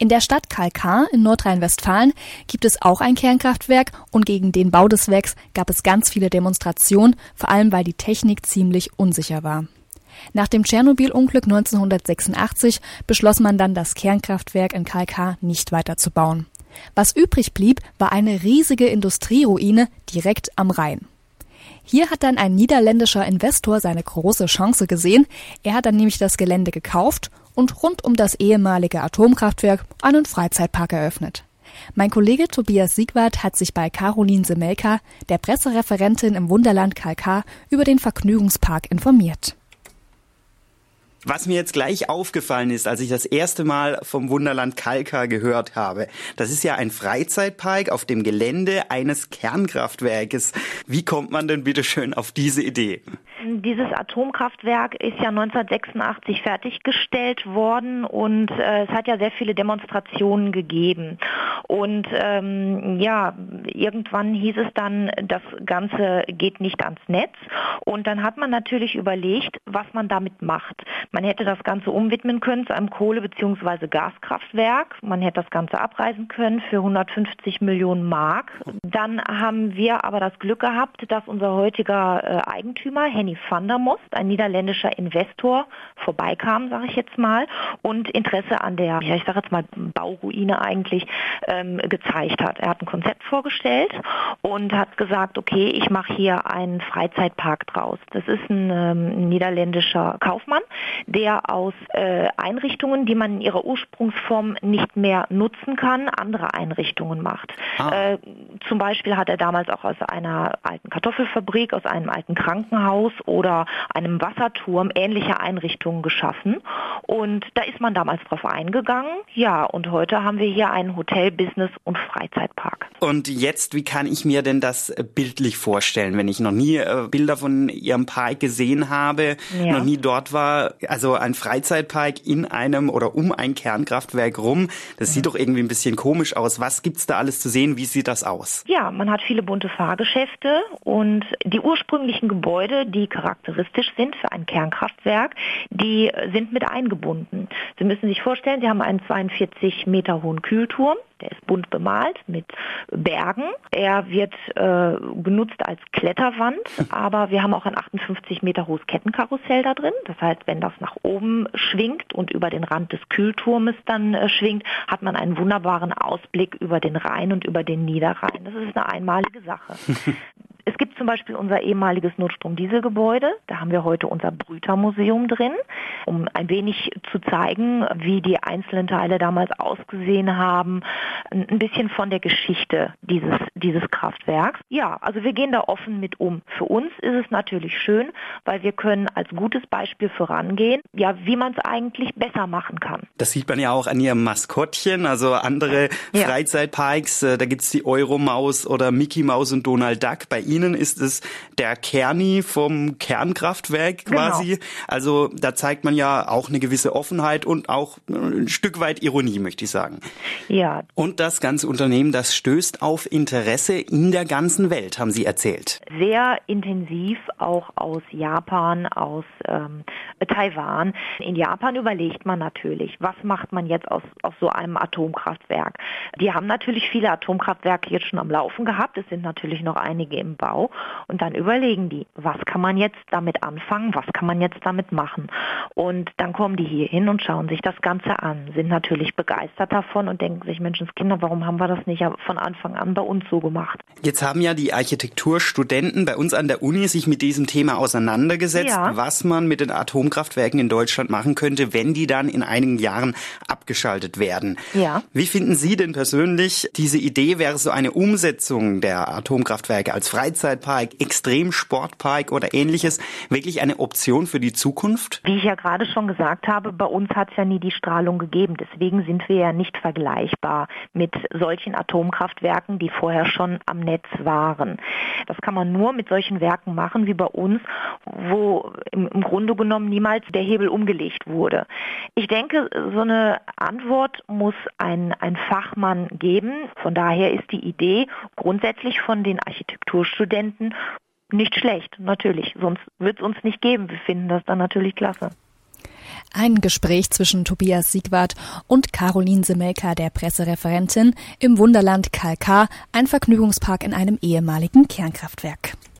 In der Stadt Kalkar in Nordrhein-Westfalen gibt es auch ein Kernkraftwerk und gegen den Bau des Werks gab es ganz viele Demonstrationen, vor allem weil die Technik ziemlich unsicher war. Nach dem Tschernobyl-Unglück 1986 beschloss man dann, das Kernkraftwerk in Kalkar nicht weiterzubauen. Was übrig blieb, war eine riesige Industrieruine direkt am Rhein. Hier hat dann ein niederländischer Investor seine große Chance gesehen. Er hat dann nämlich das Gelände gekauft und rund um das ehemalige Atomkraftwerk einen Freizeitpark eröffnet. Mein Kollege Tobias Siegwart hat sich bei Caroline Semelka, der Pressereferentin im Wunderland KK, über den Vergnügungspark informiert. Was mir jetzt gleich aufgefallen ist, als ich das erste Mal vom Wunderland Kalka gehört habe, das ist ja ein Freizeitpark auf dem Gelände eines Kernkraftwerkes. Wie kommt man denn bitte schön auf diese Idee? Dieses Atomkraftwerk ist ja 1986 fertiggestellt worden und äh, es hat ja sehr viele Demonstrationen gegeben. Und ähm, ja, irgendwann hieß es dann, das Ganze geht nicht ans Netz. Und dann hat man natürlich überlegt, was man damit macht. Man hätte das Ganze umwidmen können zu einem Kohle- bzw. Gaskraftwerk. Man hätte das Ganze abreisen können für 150 Millionen Mark. Dann haben wir aber das Glück gehabt, dass unser heutiger äh, Eigentümer, Henny van der Most, ein niederländischer Investor, vorbeikam, sage ich jetzt mal, und Interesse an der, ja, ich sage jetzt mal Bauruine eigentlich, ähm, gezeigt hat. Er hat ein Konzept vorgestellt und hat gesagt, okay, ich mache hier einen Freizeitpark draus. Das ist ein ähm, niederländischer Kaufmann, der aus äh, Einrichtungen, die man in ihrer Ursprungsform nicht mehr nutzen kann, andere Einrichtungen macht. Ah. Äh, zum Beispiel hat er damals auch aus einer alten Kartoffelfabrik, aus einem alten Krankenhaus oder einem Wasserturm ähnliche Einrichtungen geschaffen. Und da ist man damals drauf eingegangen. Ja, und heute haben wir hier einen Hotel, Business und Freizeitpark. Und jetzt, wie kann ich mir denn das bildlich vorstellen, wenn ich noch nie äh, Bilder von Ihrem Park gesehen habe, ja. noch nie dort war? Also ein Freizeitpark in einem oder um ein Kernkraftwerk rum. Das mhm. sieht doch irgendwie ein bisschen komisch aus. Was gibt's da alles zu sehen? Wie sieht das aus? Ja, man hat viele bunte Fahrgeschäfte und die ursprünglichen Gebäude, die charakteristisch sind für ein Kernkraftwerk, die sind mit eingebunden. Sie müssen sich vorstellen, Sie haben einen 42 Meter hohen Kühlturm. Der ist bunt bemalt mit Bergen. Er wird äh, genutzt als Kletterwand, aber wir haben auch ein 58 Meter hohes Kettenkarussell da drin. Das heißt, wenn das nach oben schwingt und über den Rand des Kühlturmes dann äh, schwingt, hat man einen wunderbaren Ausblick über den Rhein und über den Niederrhein. Das ist eine einmalige Sache. Es gibt zum Beispiel unser ehemaliges Notstrom-Dieselgebäude. Da haben wir heute unser Brüter-Museum drin, um ein wenig zu zeigen, wie die einzelnen Teile damals ausgesehen haben. Ein bisschen von der Geschichte dieses, dieses Kraftwerks. Ja, also wir gehen da offen mit um. Für uns ist es natürlich schön, weil wir können als gutes Beispiel vorangehen, ja, wie man es eigentlich besser machen kann. Das sieht man ja auch an ihrem Maskottchen, also andere ja. Freizeitparks, äh, da gibt's die Euromaus oder Mickey Maus und Donald Duck. Bei Ihnen ist es der Kerni vom Kernkraftwerk genau. quasi. Genau. Also da zeigt man ja auch eine gewisse Offenheit und auch ein Stück weit Ironie, möchte ich sagen. Ja. Und das ganze Unternehmen, das stößt auf Interesse in der ganzen Welt, haben Sie erzählt. Sehr intensiv auch aus Japan, aus ähm, Taiwan. In Japan überlegt man natürlich, was macht man jetzt aus, aus so einem Atomkraftwerk. Die haben natürlich viele Atomkraftwerke jetzt schon am Laufen gehabt. Es sind natürlich noch einige im Bau. Und dann überlegen die, was kann man jetzt damit anfangen, was kann man jetzt damit machen. Und dann kommen die hier hin und schauen sich das Ganze an, sind natürlich begeistert davon und denken sich, Menschenskinder, warum haben wir das nicht von Anfang an bei uns so gemacht? Jetzt haben ja die Architekturstudenten bei uns an der Uni sich mit diesem Thema auseinandergesetzt, ja. was man mit den Atomkraftwerken in Deutschland machen könnte, wenn die dann in einigen Jahren abgeschaltet werden. Ja. Wie finden Sie denn persönlich diese Idee, wäre so eine Umsetzung der Atomkraftwerke als Freizeitpark, Extremsportpark oder ähnliches wirklich eine Option für die Zukunft? Wie ich ja gerade schon gesagt habe, bei uns hat es ja nie die Strahlung gegeben. Deswegen sind wir ja nicht vergleichbar mit solchen Atomkraftwerken, die vorher schon am Netz waren. Das kann man nur mit solchen Werken machen wie bei uns, wo im, im Grunde genommen niemals der Hebel umgelegt wurde. Ich denke, so eine Antwort muss ein, ein Fachmann geben. Von daher ist die Idee grundsätzlich von den Architektur Studenten nicht schlecht, natürlich. Sonst wird es uns nicht geben. Wir finden das dann natürlich klasse. Ein Gespräch zwischen Tobias Siegwart und Caroline Semelka, der Pressereferentin, im Wunderland Kalkar, ein Vergnügungspark in einem ehemaligen Kernkraftwerk.